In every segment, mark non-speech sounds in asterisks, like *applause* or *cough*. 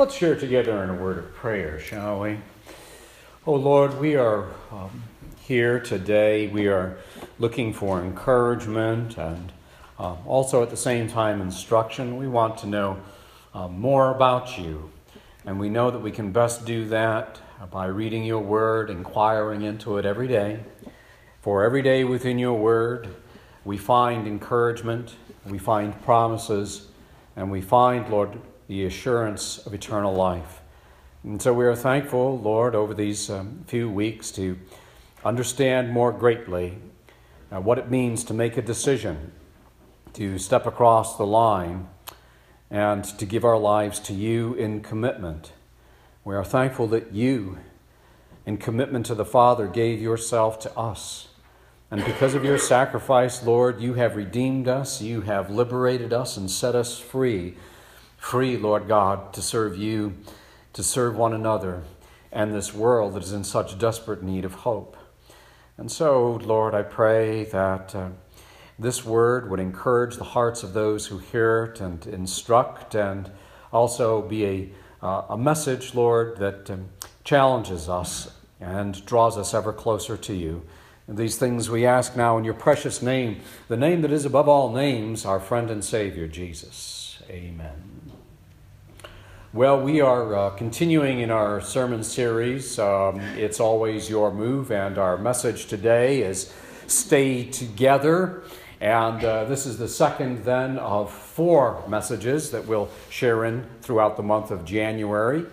Let's share together in a word of prayer, shall we? Oh Lord, we are um, here today. We are looking for encouragement and uh, also at the same time instruction. We want to know uh, more about you. And we know that we can best do that by reading your word, inquiring into it every day. For every day within your word, we find encouragement, we find promises, and we find, Lord, the assurance of eternal life. And so we are thankful, Lord, over these um, few weeks to understand more greatly uh, what it means to make a decision, to step across the line, and to give our lives to you in commitment. We are thankful that you, in commitment to the Father, gave yourself to us. And because of your sacrifice, Lord, you have redeemed us, you have liberated us, and set us free free, Lord God, to serve you, to serve one another, and this world that is in such desperate need of hope. And so, Lord, I pray that uh, this word would encourage the hearts of those who hear it and instruct, and also be a, uh, a message, Lord, that um, challenges us and draws us ever closer to you. And these things we ask now in your precious name, the name that is above all names, our friend and Savior, Jesus. Amen. Well, we are uh, continuing in our sermon series. Um, it's always your move, and our message today is stay together. And uh, this is the second, then, of four messages that we'll share in throughout the month of January.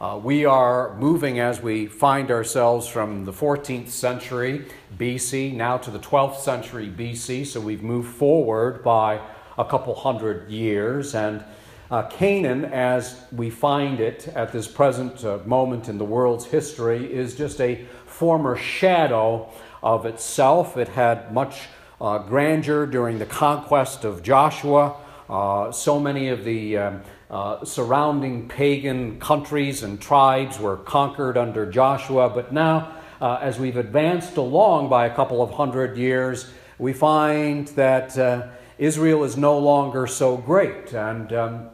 Uh, we are moving as we find ourselves from the 14th century BC now to the 12th century BC. So we've moved forward by a couple hundred years. And uh, Canaan, as we find it at this present uh, moment in the world's history, is just a former shadow of itself. It had much uh, grandeur during the conquest of Joshua. Uh, so many of the um, uh, surrounding pagan countries and tribes were conquered under Joshua, but now, uh, as we've advanced along by a couple of hundred years, we find that Israel is no longer so great. And um,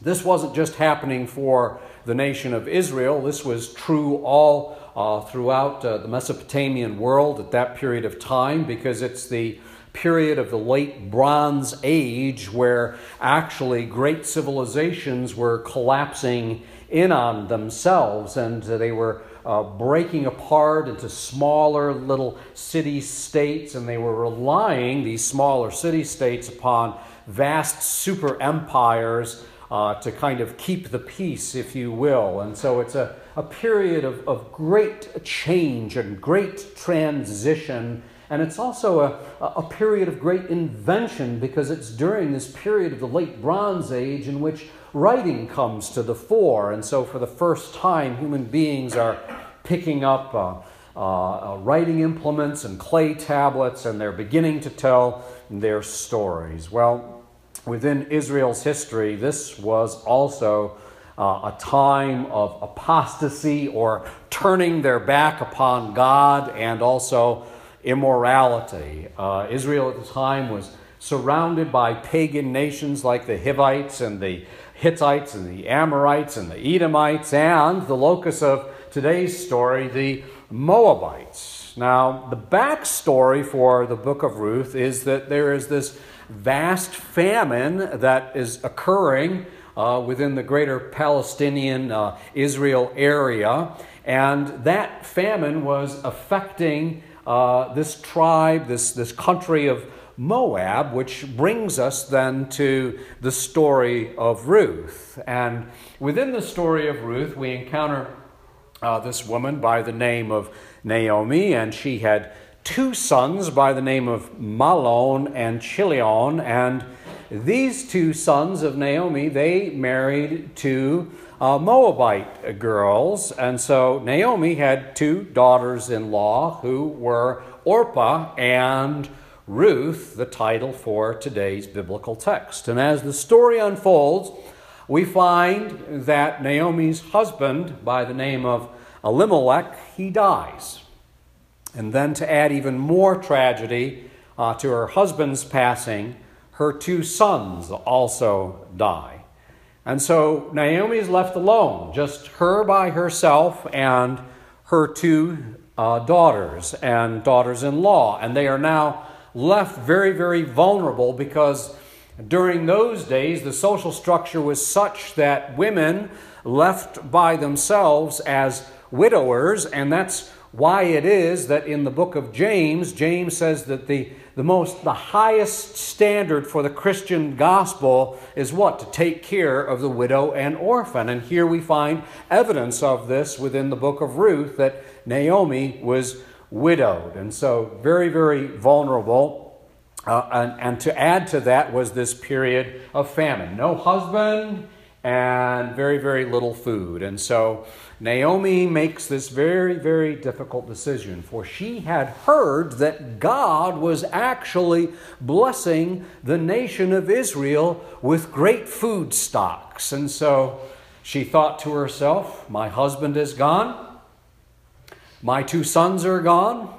this wasn't just happening for the nation of Israel, this was true all uh, throughout uh, the Mesopotamian world at that period of time because it's the period of the late Bronze Age where actually great civilizations were collapsing in on themselves and they were uh, breaking apart into smaller little city states, and they were relying, these smaller city states, upon vast super empires uh, to kind of keep the peace, if you will. And so it's a, a period of, of great change and great transition. And it's also a, a period of great invention because it's during this period of the late Bronze Age in which writing comes to the fore. And so, for the first time, human beings are picking up uh, uh, uh writing implements and clay tablets, and they're beginning to tell their stories. Well, within Israel's history, this was also uh, a time of apostasy or turning their back upon God and also immorality. Uh, Israel at the time was surrounded by pagan nations like the Hivites and the Hittites and the Amorites and the Edomites and the locus of today's story, the Moabites. Now, the backstory for the book of Ruth is that there is this vast famine that is occurring uh, within the greater Palestinian uh, Israel area. And that famine was affecting uh, this tribe, this, this country of Moab, which brings us then to the story of Ruth. And within the story of Ruth, we encounter uh, this woman by the name of Naomi, and she had two sons by the name of Mahlon and Chilion, and these two sons of Naomi, they married two uh, Moabite girls, and so Naomi had two daughters-in-law who were Orpah and Ruth, the title for today's biblical text. And as the story unfolds, we find that Naomi's husband, by the name of Elimelech, he dies. And then to add even more tragedy uh, to her husband's passing, her two sons also die. And so Naomi is left alone, just her by herself and her two uh, daughters and daughters in law. And they are now left very, very vulnerable because during those days the social structure was such that women left by themselves as widowers, and that's why it is that in the book of James, James says that the, the most the highest standard for the Christian gospel is what? To take care of the widow and orphan. And here we find evidence of this within the book of Ruth that Naomi was widowed. And so very, very vulnerable. Uh, and, and to add to that was this period of famine. No husband and very, very little food. And so Naomi makes this very, very difficult decision, for she had heard that God was actually blessing the nation of Israel with great food stocks. And so she thought to herself, My husband is gone, my two sons are gone.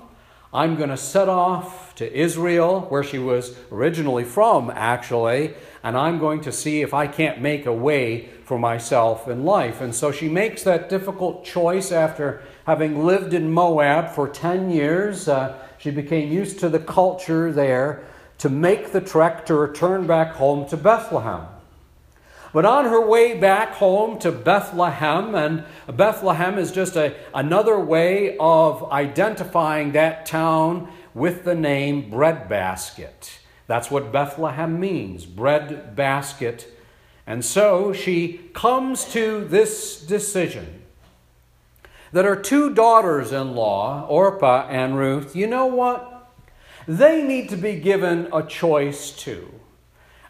I'm going to set off to Israel, where she was originally from, actually, and I'm going to see if I can't make a way for myself in life. And so she makes that difficult choice after having lived in Moab for 10 years. Uh, she became used to the culture there to make the trek to return back home to Bethlehem. But on her way back home to Bethlehem, and Bethlehem is just a, another way of identifying that town with the name breadbasket. That's what Bethlehem means bread basket. And so she comes to this decision that her two daughters in law, Orpah and Ruth, you know what? They need to be given a choice too.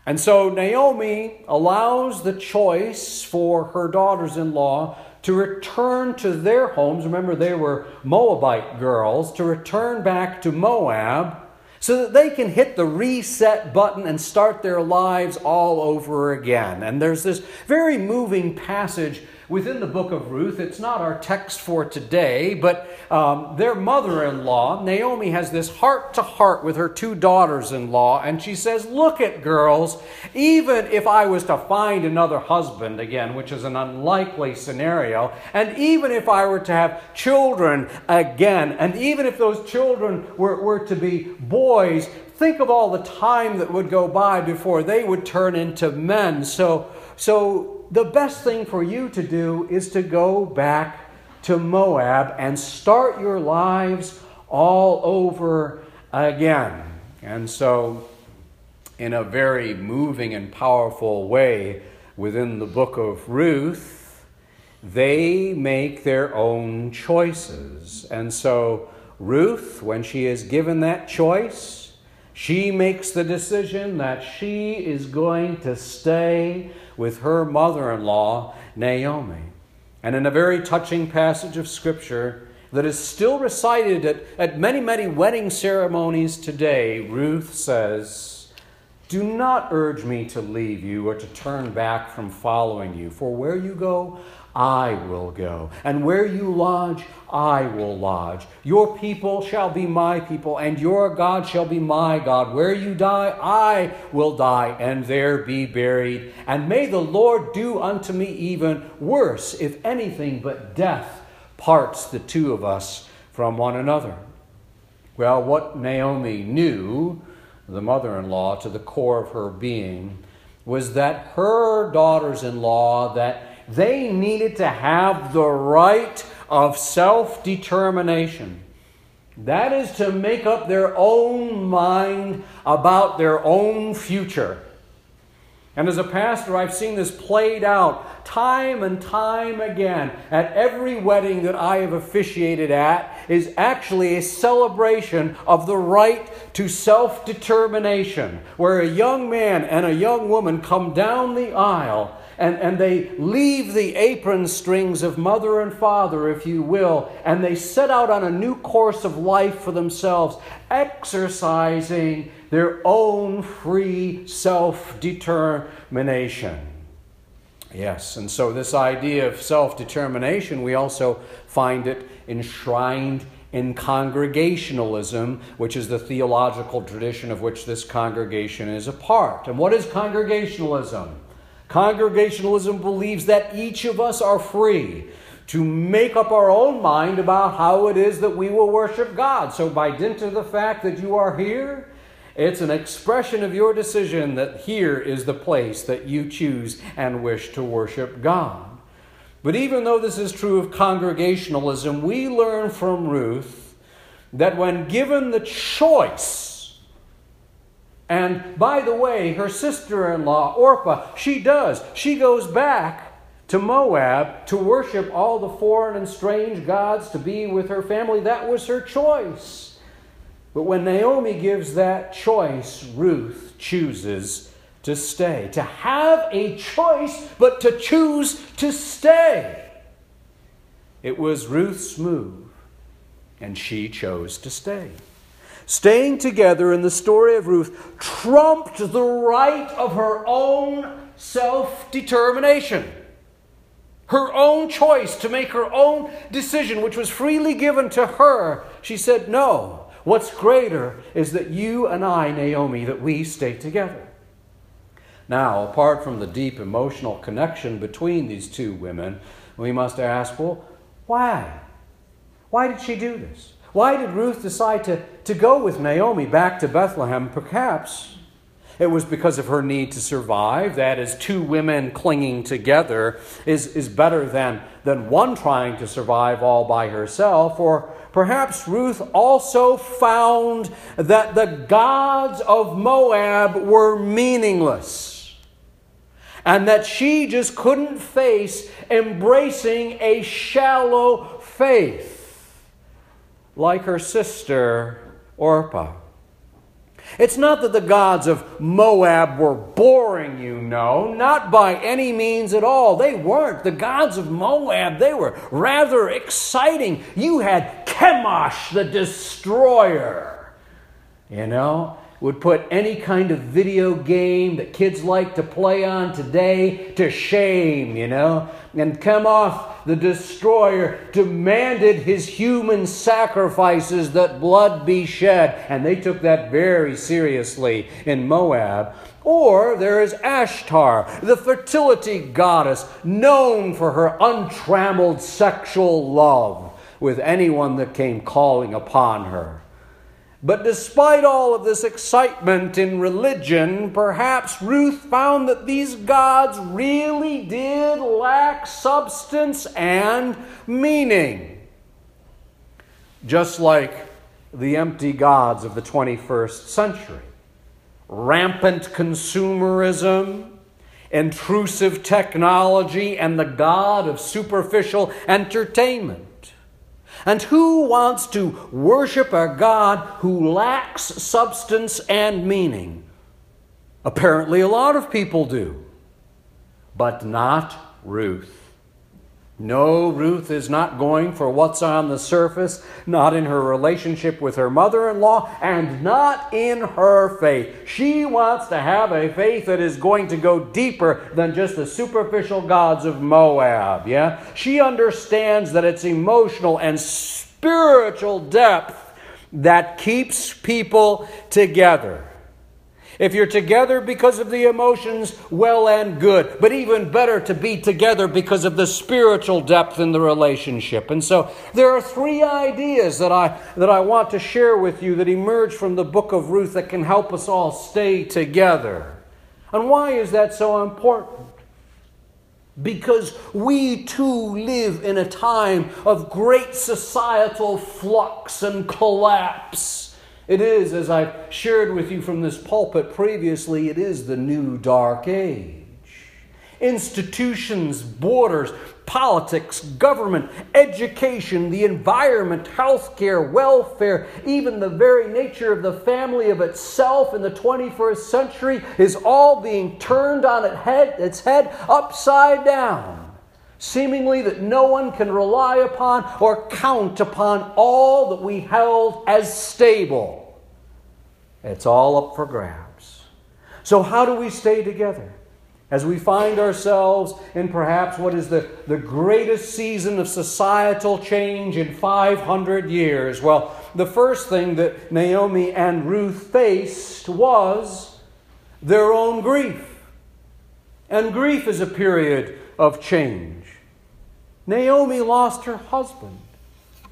And so Naomi allows the choice for her daughters in law to return to their homes. Remember, they were Moabite girls, to return back to Moab so that they can hit the reset button and start their lives all over again. And there's this very moving passage within the book of Ruth. It's not our text for today, but um, their mother in law, Naomi, has this heart to heart with her two daughters in law, and she says, Look at girls, even if I was to find another husband again, which is an unlikely scenario, and even if I were to have children again, and even if those children were, were to be boys, think of all the time that would go by before they would turn into men. So, so the best thing for you to do is to go back to Moab and start your lives all over again. And so, in a very moving and powerful way within the book of Ruth, they make their own choices. And so, Ruth, when she is given that choice, she makes the decision that she is going to stay with her mother in law, Naomi. And in a very touching passage of Scripture that is still recited at, at many, many wedding ceremonies today, Ruth says, Do not urge me to leave you or to turn back from following you, for where you go, I will go, and where you lodge, I will lodge. Your people shall be my people, and your God shall be my God. Where you die, I will die, and there be buried. And may the Lord do unto me even worse, if anything but death parts the two of us from one another. Well, what Naomi knew, the mother in law, to the core of her being, was that her daughters in law, that they needed to have the right of self determination. That is to make up their own mind about their own future. And as a pastor, I've seen this played out time and time again at every wedding that I have officiated at is actually a celebration of the right to self determination, where a young man and a young woman come down the aisle and, and they leave the apron strings of mother and father, if you will, and they set out on a new course of life for themselves, exercising their own free self determination. Yes, and so this idea of self determination, we also find it enshrined in congregationalism, which is the theological tradition of which this congregation is a part. And what is congregationalism? Congregationalism believes that each of us are free to make up our own mind about how it is that we will worship God. So, by dint of the fact that you are here, it's an expression of your decision that here is the place that you choose and wish to worship God. But even though this is true of congregationalism, we learn from Ruth that when given the choice, and by the way, her sister in law, Orpah, she does. She goes back to Moab to worship all the foreign and strange gods, to be with her family. That was her choice. But when Naomi gives that choice, Ruth chooses to stay, to have a choice, but to choose to stay. It was Ruth's move, and she chose to stay. Staying together in the story of Ruth trumped the right of her own self determination, her own choice to make her own decision, which was freely given to her. She said, No, what's greater is that you and I, Naomi, that we stay together. Now, apart from the deep emotional connection between these two women, we must ask well, why? Why did she do this? Why did Ruth decide to, to go with Naomi back to Bethlehem? Perhaps it was because of her need to survive. That is, two women clinging together is, is better than, than one trying to survive all by herself. Or perhaps Ruth also found that the gods of Moab were meaningless and that she just couldn't face embracing a shallow faith like her sister Orpah. It's not that the gods of Moab were boring, you know, not by any means at all. They weren't. The gods of Moab, they were rather exciting. You had Chemosh the destroyer, you know, would put any kind of video game that kids like to play on today to shame, you know. And Chemosh the destroyer demanded his human sacrifices that blood be shed. And they took that very seriously in Moab. Or there is Ashtar, the fertility goddess, known for her untrammeled sexual love with anyone that came calling upon her. But despite all of this excitement in religion, perhaps Ruth found that these gods really did lack substance and meaning. Just like the empty gods of the 21st century. Rampant consumerism, intrusive technology, and the god of superficial entertainment. And who wants to worship a God who lacks substance and meaning? Apparently, a lot of people do, but not Ruth. No, Ruth is not going for what's on the surface, not in her relationship with her mother in law, and not in her faith. She wants to have a faith that is going to go deeper than just the superficial gods of Moab. Yeah? She understands that it's emotional and spiritual depth that keeps people together. If you're together because of the emotions, well and good. But even better to be together because of the spiritual depth in the relationship. And so there are three ideas that I, that I want to share with you that emerge from the book of Ruth that can help us all stay together. And why is that so important? Because we too live in a time of great societal flux and collapse. It is, as I've shared with you from this pulpit previously, it is the new dark age. Institutions, borders, politics, government, education, the environment, healthcare, welfare, even the very nature of the family of itself in the 21st century is all being turned on its head, its head upside down. Seemingly that no one can rely upon or count upon all that we held as stable. It's all up for grabs. So, how do we stay together? As we find ourselves in perhaps what is the, the greatest season of societal change in 500 years, well, the first thing that Naomi and Ruth faced was their own grief. And grief is a period of change. Naomi lost her husband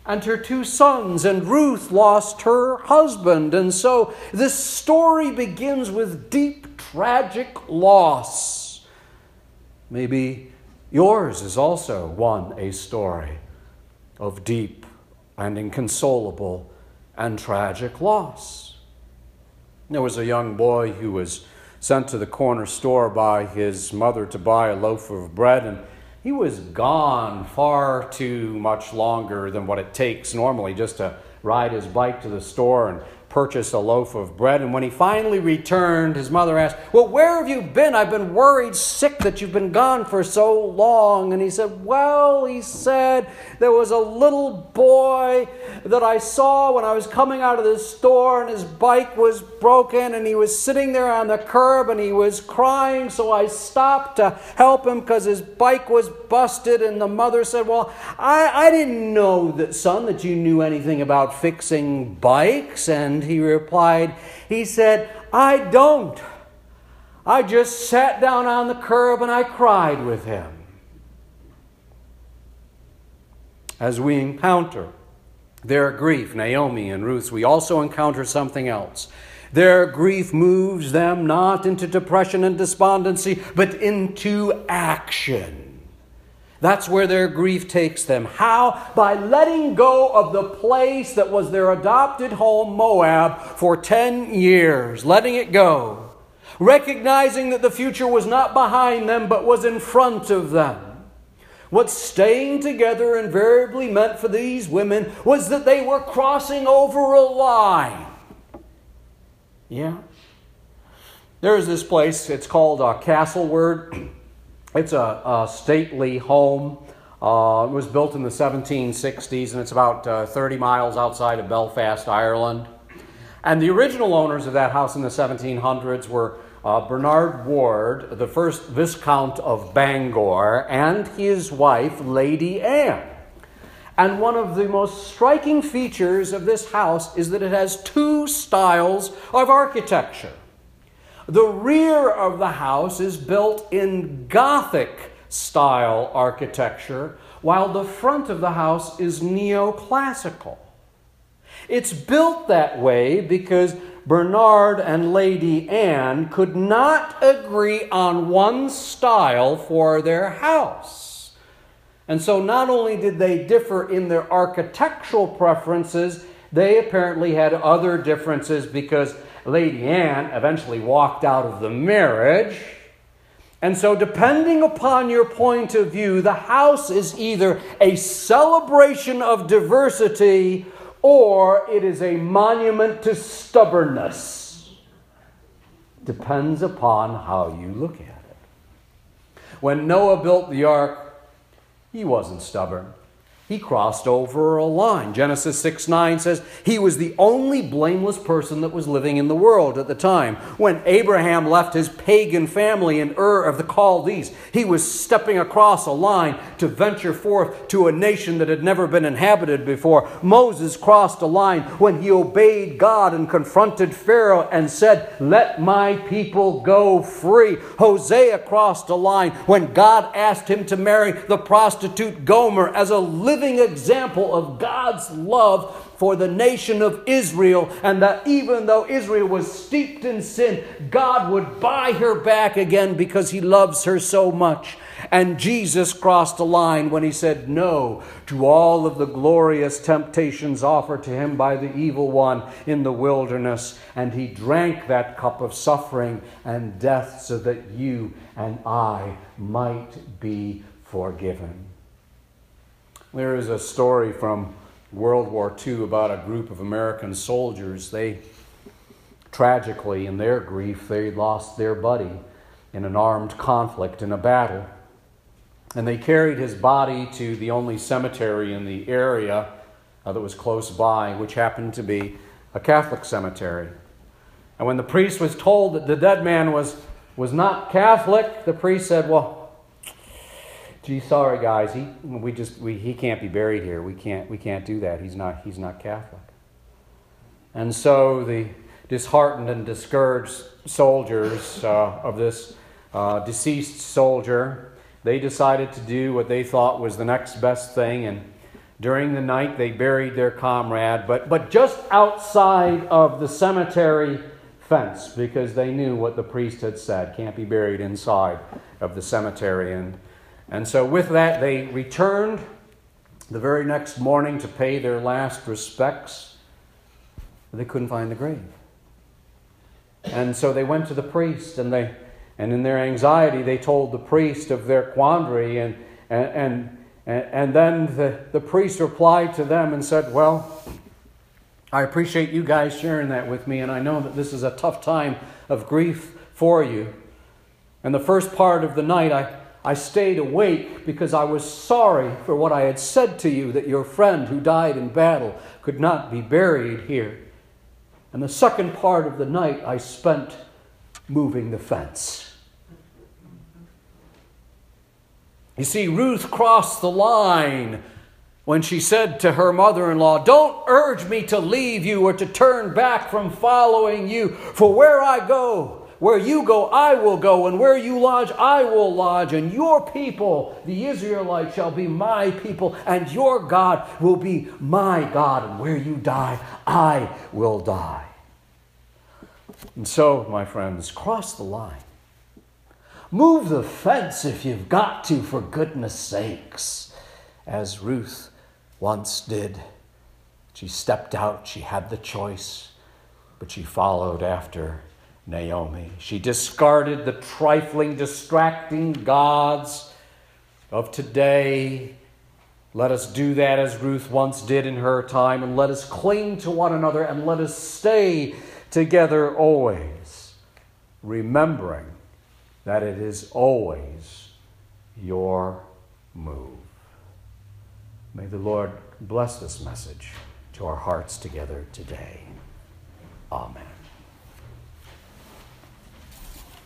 and her two sons, and Ruth lost her husband. And so this story begins with deep, tragic loss. Maybe yours is also one a story of deep and inconsolable and tragic loss. There was a young boy who was sent to the corner store by his mother to buy a loaf of bread, and he was gone far too much longer than what it takes normally just to ride his bike to the store and purchase a loaf of bread. And when he finally returned, his mother asked, Well, where have you been? I've been worried sick that you've been gone for so long. And he said, Well, he said, there was a little boy that I saw when I was coming out of the store, and his bike was broken, and he was sitting there on the curb and he was crying. So I stopped to help him because his bike was busted. And the mother said, Well, I, I didn't know that, son, that you knew anything about fixing bikes. And and he replied, He said, I don't. I just sat down on the curb and I cried with him. As we encounter their grief, Naomi and Ruth, we also encounter something else. Their grief moves them not into depression and despondency, but into action. That's where their grief takes them. How? By letting go of the place that was their adopted home, Moab, for 10 years. Letting it go. Recognizing that the future was not behind them, but was in front of them. What staying together invariably meant for these women was that they were crossing over a line. Yeah. There's this place, it's called uh, Castle Ward. *clears throat* It's a, a stately home. Uh, it was built in the 1760s and it's about uh, 30 miles outside of Belfast, Ireland. And the original owners of that house in the 1700s were uh, Bernard Ward, the first Viscount of Bangor, and his wife, Lady Anne. And one of the most striking features of this house is that it has two styles of architecture. The rear of the house is built in Gothic style architecture, while the front of the house is neoclassical. It's built that way because Bernard and Lady Anne could not agree on one style for their house. And so not only did they differ in their architectural preferences, they apparently had other differences because Lady Anne eventually walked out of the marriage. And so, depending upon your point of view, the house is either a celebration of diversity or it is a monument to stubbornness. Depends upon how you look at it. When Noah built the ark, he wasn't stubborn he crossed over a line. Genesis 6 9 says he was the only blameless person that was living in the world at the time. When Abraham left his pagan family in Ur of the Chaldees, he was stepping across a line to venture forth to a nation that had never been inhabited before. Moses crossed a line when he obeyed God and confronted Pharaoh and said, Let my people go free. Hosea crossed a line when God asked him to marry the prostitute Gomer as a living living example of God's love for the nation of Israel, and that even though Israel was steeped in sin, God would buy her back again because He loves her so much. And Jesus crossed a line when He said no to all of the glorious temptations offered to Him by the evil one in the wilderness. And He drank that cup of suffering and death so that you and I might be forgiven. There is a story from World War II about a group of American soldiers. They tragically, in their grief, they lost their buddy in an armed conflict in a battle. And they carried his body to the only cemetery in the area uh, that was close by, which happened to be a Catholic cemetery. And when the priest was told that the dead man was, was not Catholic, the priest said, Well, gee, sorry guys, he we just we, he can't be buried here. We can't we can't do that. He's not he's not Catholic. And so the disheartened and discouraged soldiers uh, of this uh, deceased soldier, they decided to do what they thought was the next best thing. And during the night, they buried their comrade, but, but just outside of the cemetery fence because they knew what the priest had said can't be buried inside of the cemetery. And, and so, with that, they returned the very next morning to pay their last respects. They couldn't find the grave. And so they went to the priest and they and in their anxiety they told the priest of their quandary and and and, and then the, the priest replied to them and said, Well, I appreciate you guys sharing that with me, and I know that this is a tough time of grief for you. And the first part of the night, I, I stayed awake because I was sorry for what I had said to you that your friend who died in battle could not be buried here. And the second part of the night, I spent moving the fence. You see, Ruth crossed the line when she said to her mother in law, Don't urge me to leave you or to turn back from following you, for where I go, where you go, I will go, and where you lodge, I will lodge, and your people, the Israelites, shall be my people, and your God will be my God, and where you die, I will die. And so, my friends, cross the line. Move the fence if you've got to, for goodness sakes, as Ruth once did. She stepped out, she had the choice, but she followed after Naomi. She discarded the trifling, distracting gods of today. Let us do that as Ruth once did in her time, and let us cling to one another and let us stay together always, remembering that it is always your move. May the Lord bless this message to our hearts together today. Amen.